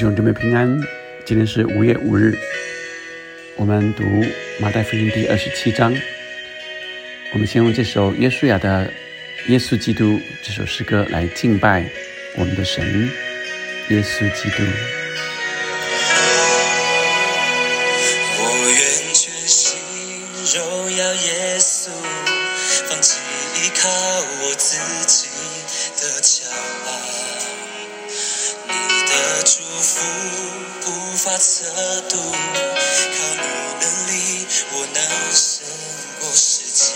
兄姊妹平安，今天是五月五日，我们读马太福音第二十七章。我们先用这首约书亚的《耶稣基督》这首诗歌来敬拜我们的神——耶稣基督。我愿全心荣耀耶稣，放弃依靠我自己测度，靠你能力，我能胜过世界。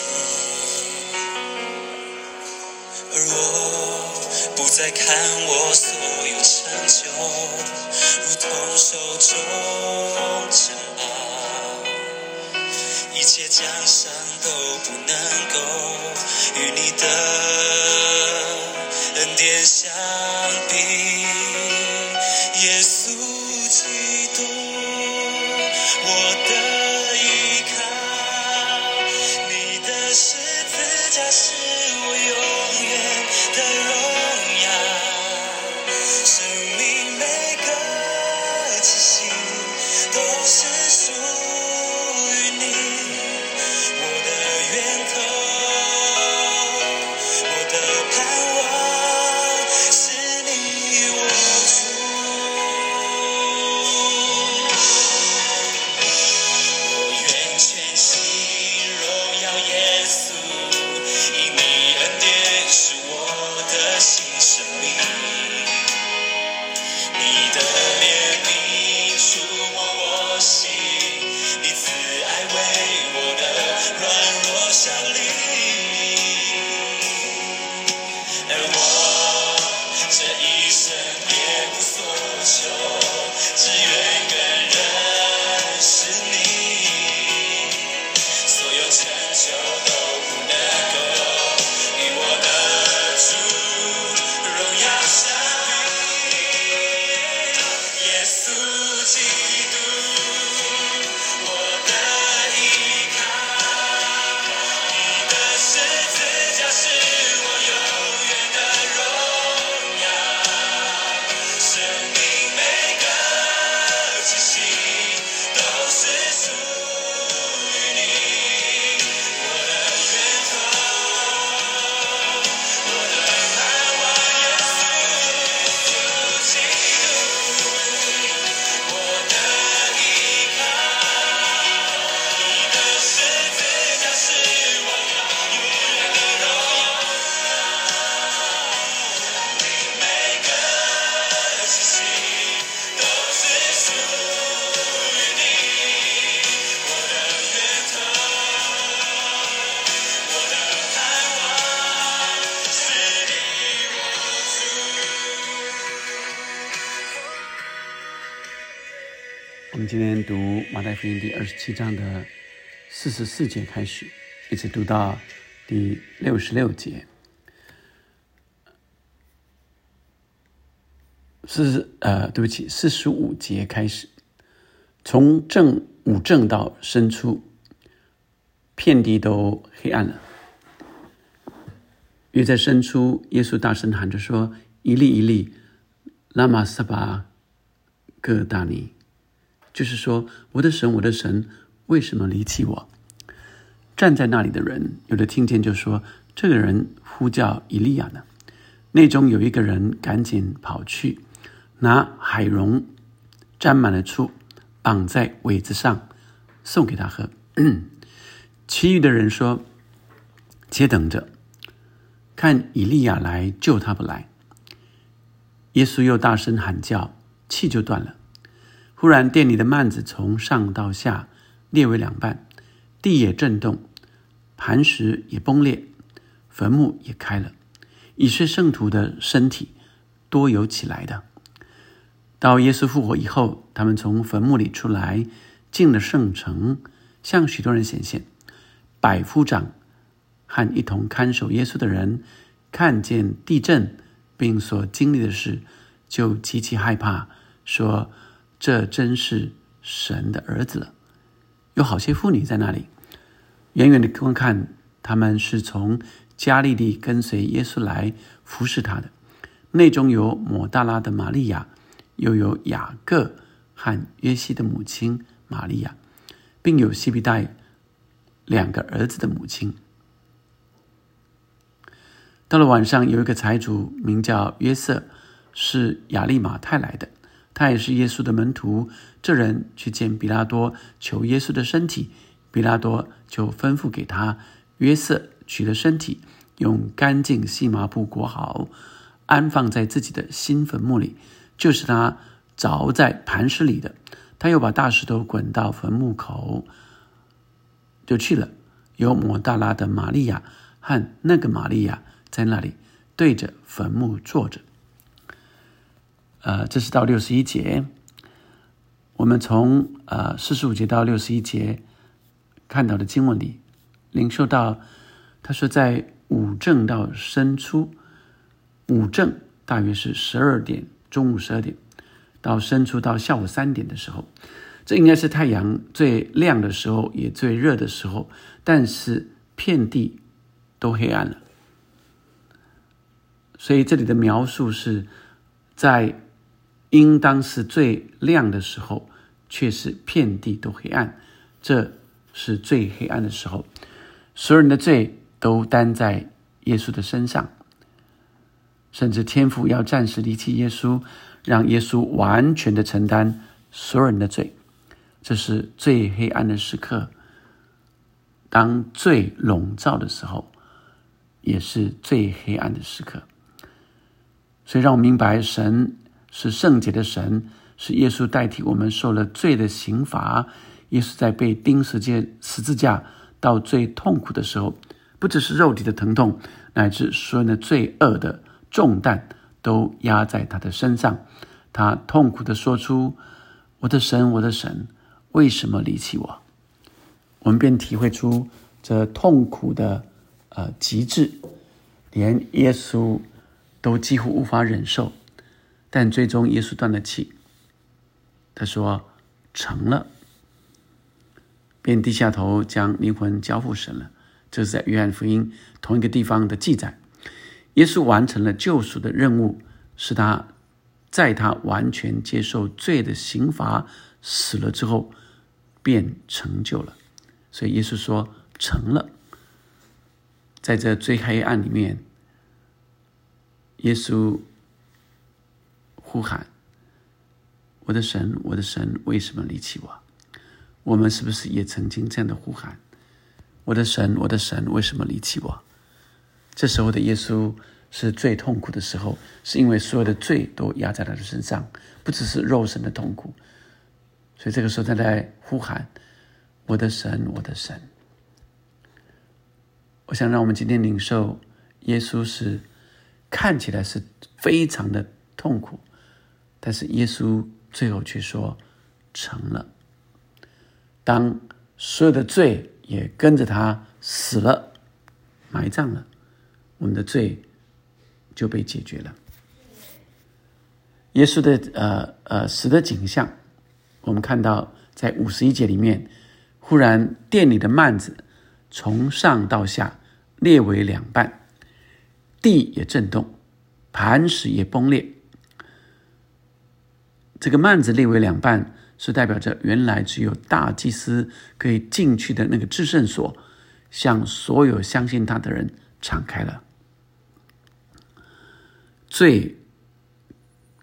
而我不再看我所有成就，如同手中珍宝，一切奖赏都不能够与你的恩典相马太福音第二十七章的四十四节开始，一直读到第六十六节。四十呃，对不起，四十五节开始，从正午正到申初，遍地都黑暗了。约在申初，耶稣大声喊着说：“一粒一粒，拉玛撒巴各大尼。”就是说，我的神，我的神，为什么离弃我？站在那里的人，有的听见就说：“这个人呼叫以利亚呢。”内中有一个人赶紧跑去，拿海蓉沾满了醋，绑在苇子上，送给他喝。其余的人说：“且等着，看以利亚来救他不来。”耶稣又大声喊叫，气就断了。忽然，店里的幔子从上到下裂为两半，地也震动，磐石也崩裂，坟墓也开了，已是圣徒的身体多有起来的。到耶稣复活以后，他们从坟墓里出来，进了圣城，向许多人显现。百夫长和一同看守耶稣的人，看见地震并所经历的事，就极其害怕，说。这真是神的儿子了。有好些妇女在那里，远远的观看，他们是从加利利跟随耶稣来服侍他的。内中有抹大拉的玛利亚，又有雅各和约西的母亲玛利亚，并有西比代两个儿子的母亲。到了晚上，有一个财主名叫约瑟，是亚利马泰来的，他也是耶稣的门徒。这人去见比拉多，求耶稣的身体，比拉多就吩咐给他约瑟取了身体，用干净细麻布裹好，安放在自己的新坟墓里，就是他凿在磐石里的。他又把大石头滚到坟墓口，就去了。有抹大拉的玛利亚和那个玛利亚。在那里对着坟墓坐着，呃，这是到六十一节。我们从呃四十五节到六十一节看到的经文里，领受到他说，在午正到申初，午正大约是十二点，中午十二点到申初到下午三点的时候，这应该是太阳最亮的时候，也最热的时候，但是遍地都黑暗了。所以这里的描述是，在应当是最亮的时候，却是遍地都黑暗，这是最黑暗的时候。所有人的罪都担在耶稣的身上，甚至天父要暂时离弃耶稣，让耶稣完全的承担所有人的罪。这是最黑暗的时刻。当罪笼罩的时候，也是最黑暗的时刻。所以，让我明白，神是圣洁的神，是耶稣代替我们受了罪的刑罚。耶稣在被钉十字十字架到最痛苦的时候，不只是肉体的疼痛，乃至所有的罪恶的重担都压在他的身上。他痛苦的说出：“我的神，我的神，为什么离弃我？”我们便体会出这痛苦的呃极致，连耶稣。都几乎无法忍受，但最终耶稣断了气。他说：“成了。”便低下头将灵魂交付神了。这是在约翰福音同一个地方的记载。耶稣完成了救赎的任务，是他在他完全接受罪的刑罚死了之后，便成就了。所以耶稣说：“成了。”在这最黑暗里面。耶稣呼喊：“我的神，我的神，为什么离弃我？”我们是不是也曾经这样的呼喊：“我的神，我的神，为什么离弃我？”这时候的耶稣是最痛苦的时候，是因为所有的罪都压在他的身上，不只是肉身的痛苦。所以这个时候他在呼喊：“我的神，我的神。”我想让我们今天领受耶稣是。看起来是非常的痛苦，但是耶稣最后却说成了。当所有的罪也跟着他死了、埋葬了，我们的罪就被解决了。耶稣的呃呃死的景象，我们看到在五十一节里面，忽然店里的幔子从上到下裂为两半。地也震动，磐石也崩裂。这个幔子裂为两半，是代表着原来只有大祭司可以进去的那个至圣所，向所有相信他的人敞开了。罪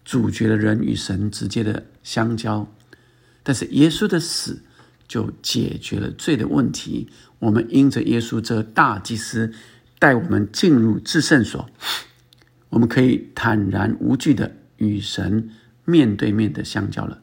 主角的人与神直接的相交，但是耶稣的死就解决了罪的问题。我们因着耶稣这大祭司。带我们进入至圣所，我们可以坦然无惧的与神面对面的相交了。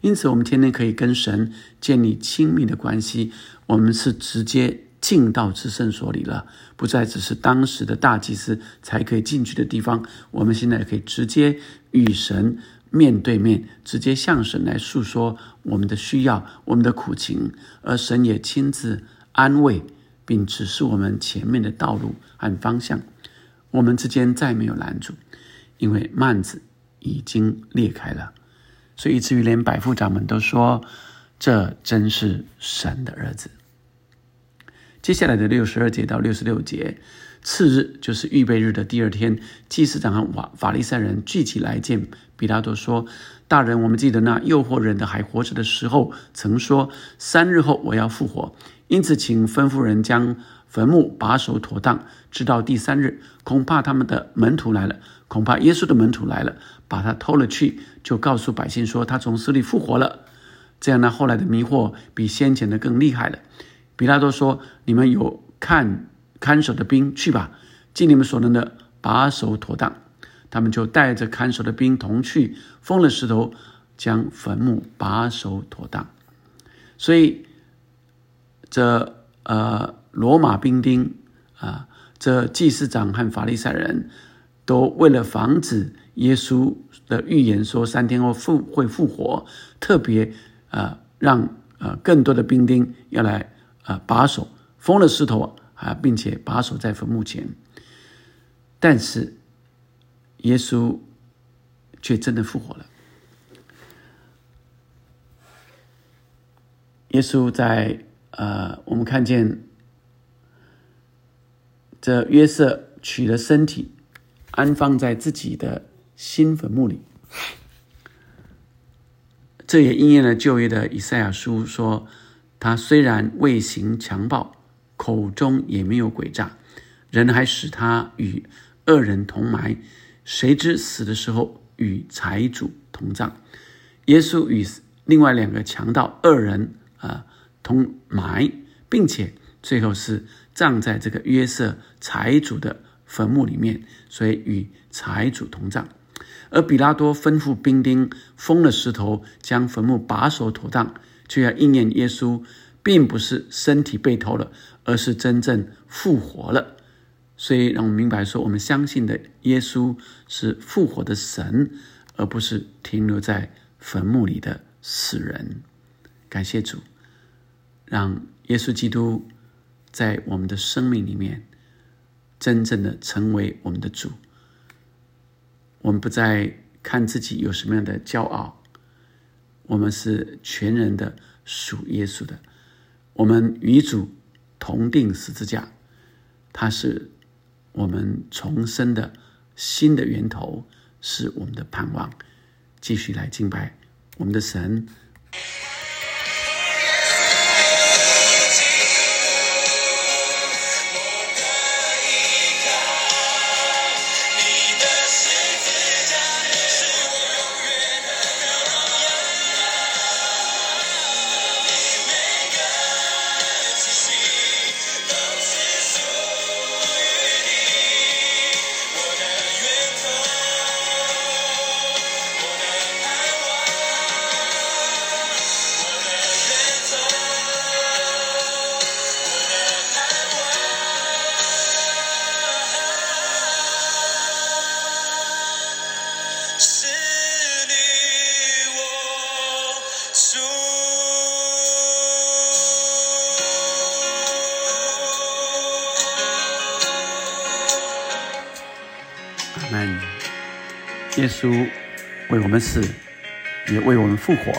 因此，我们天天可以跟神建立亲密的关系。我们是直接进到至圣所里了，不再只是当时的大祭司才可以进去的地方。我们现在可以直接与神面对面，直接向神来诉说我们的需要、我们的苦情，而神也亲自安慰。并指示我们前面的道路和方向，我们之间再没有拦阻，因为幔子已经裂开了，所以以至于连百夫长们都说：“这真是神的儿子。”接下来的六十二节到六十六节，次日就是预备日的第二天，祭司长和法法利赛人聚集来见比拉多说：“大人，我们记得那诱惑人的还活着的时候，曾说三日后我要复活。因此，请吩咐人将坟墓把守妥当，直到第三日。恐怕他们的门徒来了，恐怕耶稣的门徒来了，把他偷了去，就告诉百姓说他从死里复活了。这样呢，后来的迷惑比先前的更厉害了。”比拉多说：“你们有看看守的兵去吧，尽你们所能的把守妥当。”他们就带着看守的兵同去，封了石头，将坟墓把守妥当。所以，这呃罗马兵丁啊，这祭司长和法利赛人都为了防止耶稣的预言说三天后复会复活，特别啊让呃更多的兵丁要来啊把守封了石头啊，并且把守在坟墓前。但是。耶稣却真的复活了。耶稣在呃，我们看见这约瑟取了身体，安放在自己的新坟墓里。这也应验了旧约的以赛亚书说：“他虽然未行强暴，口中也没有诡诈，人还使他与恶人同埋。”谁知死的时候与财主同葬？耶稣与另外两个强盗二人啊同埋，并且最后是葬在这个约瑟财主的坟墓里面，所以与财主同葬。而比拉多吩咐兵丁封了石头，将坟墓把守妥当，就要应验耶稣并不是身体被偷了，而是真正复活了。所以，让我们明白说，我们相信的耶稣是复活的神，而不是停留在坟墓里的死人。感谢主，让耶稣基督在我们的生命里面真正的成为我们的主。我们不再看自己有什么样的骄傲，我们是全人的属耶稣的。我们与主同定十字架，他是。我们重生的新的源头是我们的盼望，继续来敬拜我们的神。耶稣为我们死，也为我们复活，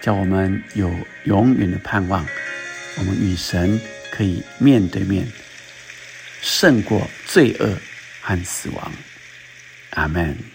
叫我们有永远的盼望。我们与神可以面对面，胜过罪恶和死亡。阿门。